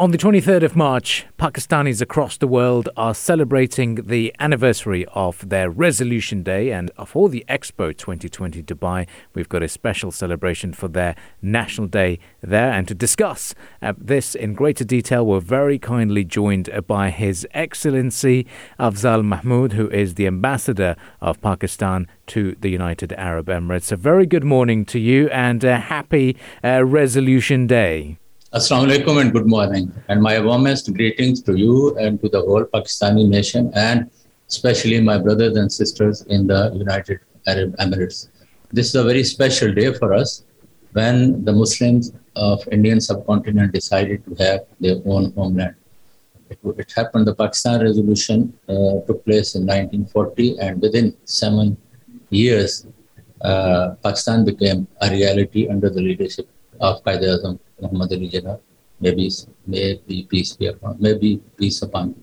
On the 23rd of March, Pakistanis across the world are celebrating the anniversary of their Resolution Day and for the Expo 2020 Dubai. We've got a special celebration for their National Day there. And to discuss uh, this in greater detail, we're very kindly joined by His Excellency Afzaal Mahmood, who is the Ambassador of Pakistan to the United Arab Emirates. A very good morning to you and a happy uh, Resolution Day. Assalamu alaikum and good morning. And my warmest greetings to you and to the whole Pakistani nation and especially my brothers and sisters in the United Arab Emirates. This is a very special day for us when the Muslims of Indian subcontinent decided to have their own homeland. It, it happened, the Pakistan resolution uh, took place in 1940 and within seven years, uh, Pakistan became a reality under the leadership of Quaid-e-Azam Muhammad Ali Jinnah. Maybe, maybe peace be upon, maybe peace upon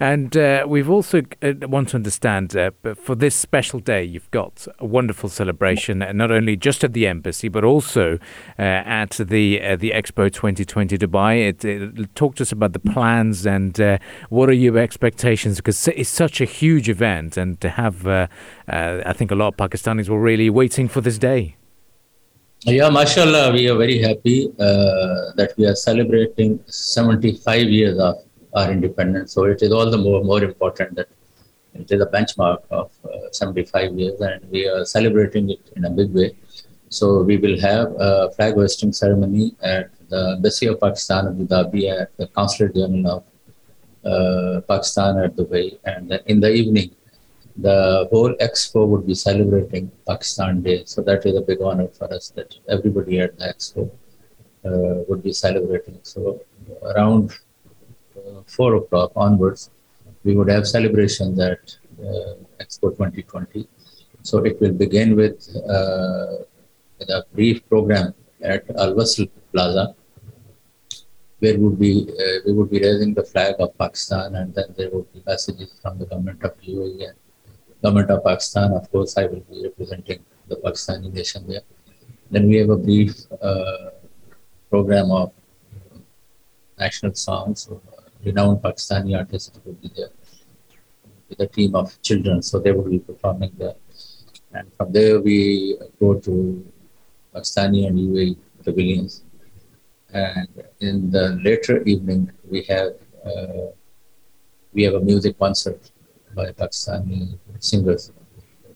and uh, we've also uh, want to understand uh, for this special day, you've got a wonderful celebration, uh, not only just at the embassy, but also uh, at the uh, the Expo 2020 Dubai. It, it, talk to us about the plans and what are your expectations? Because it's such a huge event, and to have, I think a lot of Pakistanis were really waiting for this day. Yeah, mashallah, we are very happy uh, that we are celebrating 75 years of our independence. So it is all the more, more important that it is a benchmark of uh, 75 years and we are celebrating it in a big way. So we will have a flag hoisting ceremony at the Embassy of Pakistan Abu Dhabi at the Consulate General of uh, Pakistan at Dubai. And in the evening, the whole expo would be celebrating Pakistan Day. So that is a big honor for us that everybody at the expo uh, would be celebrating. So around uh, four o'clock onwards, we would have celebrations at uh, Expo 2020. So it will begin with, uh, with a brief program at Al Wasl Plaza, where would be uh, we would be raising the flag of Pakistan, and then there would be messages from the government of UAE and government of Pakistan. Of course, I will be representing the Pakistani nation there. Then we have a brief uh, program of national songs. So, renowned Pakistani artists will be there with a team of children. So they will be performing there. And from there, we go to Pakistani and UAE pavilions. And in the later evening, we have uh, we have a music concert by Pakistani singers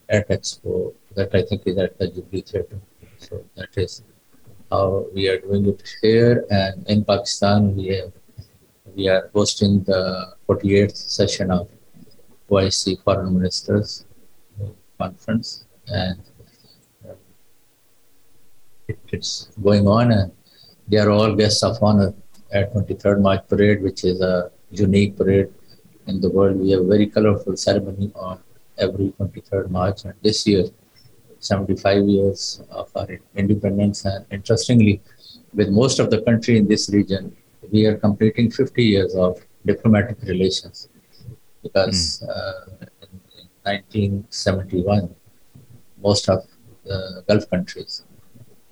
at Expo that I think is at the Jubilee Theatre. So that is how we are doing it here. And in Pakistan, we have we are hosting the 48th session of OIC Foreign Ministers Conference, and uh, it's going on, and they are all guests of honor at 23rd March Parade, which is a unique parade in the world. We have a very colorful ceremony on every 23rd March, and this year, 75 years of our independence. And interestingly, with most of the country in this region, we are completing 50 years of diplomatic relations because mm. uh, in, in 1971, most of the Gulf countries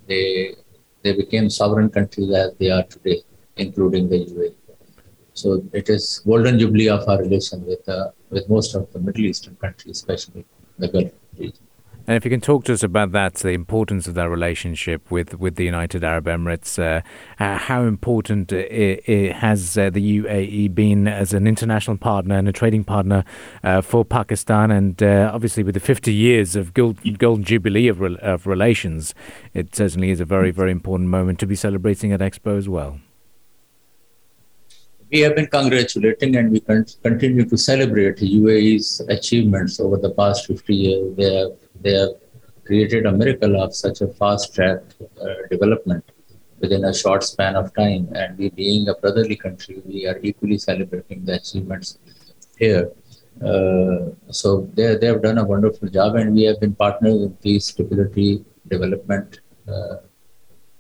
they they became sovereign countries as they are today, including the UAE. So it is golden jubilee of our relation with uh, with most of the Middle Eastern countries, especially the Gulf region. And if you can talk to us about that, the importance of that relationship with, with the United Arab Emirates, uh, uh, how important it, it has uh, the UAE been as an international partner and a trading partner uh, for Pakistan, and uh, obviously with the 50 years of gold, golden jubilee of, of relations, it certainly is a very very important moment to be celebrating at Expo as well we have been congratulating and we continue to celebrate UAE's achievements over the past 50 years. They have, they have created a miracle of such a fast track uh, development within a short span of time. And we, being a brotherly country, we are equally celebrating the achievements here. Uh, so they, they have done a wonderful job, and we have been partners in peace, stability, development, uh,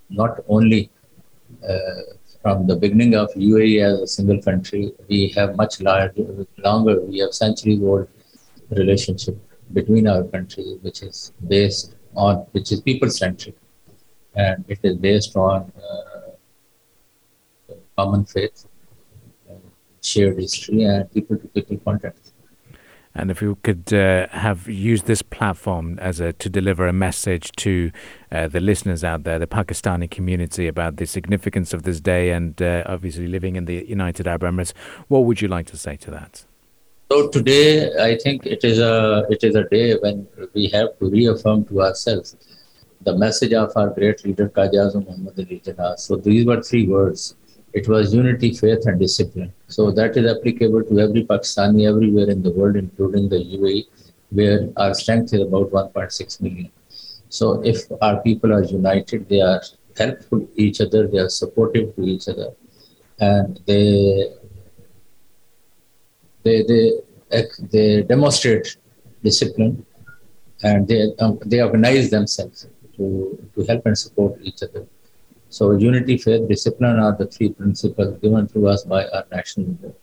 not only uh, from the beginning of UAE as a single country, we have much larger, longer, we have centuries old relationship between our countries, which is based on, which is people centric. And it is based on uh, common faith, shared history, and people to people contact. And if you could uh, have used this platform as a to deliver a message to uh, the listeners out there, the Pakistani community, about the significance of this day, and uh, obviously living in the United Arab Emirates, what would you like to say to that? So today, I think it is a it is a day when we have to reaffirm to ourselves the message of our great leader Qazi Muhammad Ali Jinnah. So these were three words it was unity, faith, and discipline. So that is applicable to every Pakistani everywhere in the world, including the UAE, where our strength is about 1.6 million. So if our people are united, they are helpful to each other, they are supportive to each other, and they they they they demonstrate discipline, and they um, they organize themselves to to help and support each other. So unity, faith, discipline are the three principles given to us by our national leader.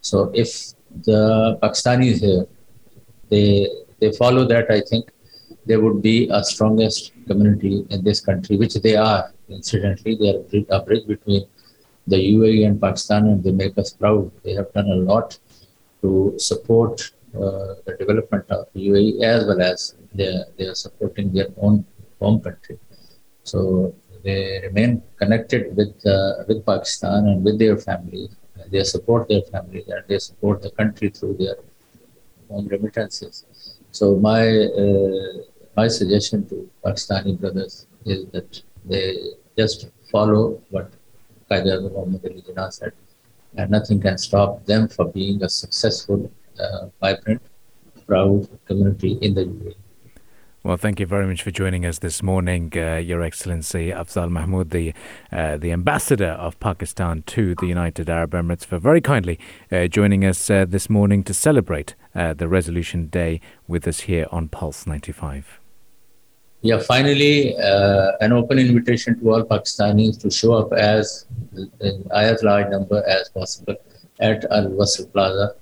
So if the Pakistanis here, they they follow that, I think they would be a strongest community in this country, which they are. Incidentally, they are a bridge between the UAE and Pakistan, and they make us proud. They have done a lot to support uh, the development of the UAE as well as they they are supporting their own home country. So they remain connected with uh, with Pakistan and with their families. They support their families and they support the country through their own remittances. So my uh, my suggestion to Pakistani brothers is that they just follow what Quaid Muhammad Ali Jinnah said, and nothing can stop them from being a successful, uh, vibrant, proud community in the UAE. Well, thank you very much for joining us this morning, uh, Your Excellency Afzaal Mahmood, the uh, the ambassador of Pakistan to the United Arab Emirates, for very kindly uh, joining us uh, this morning to celebrate uh, the Resolution Day with us here on Pulse 95. Yeah, finally, uh, an open invitation to all Pakistanis to show up as as large number as possible at Al Wasl Plaza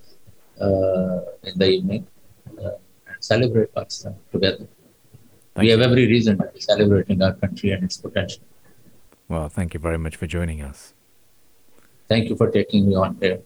in the evening and celebrate Pakistan together. Thank we you. have every reason to be celebrating our country and its potential. Well, thank you very much for joining us. Thank you for taking me on here.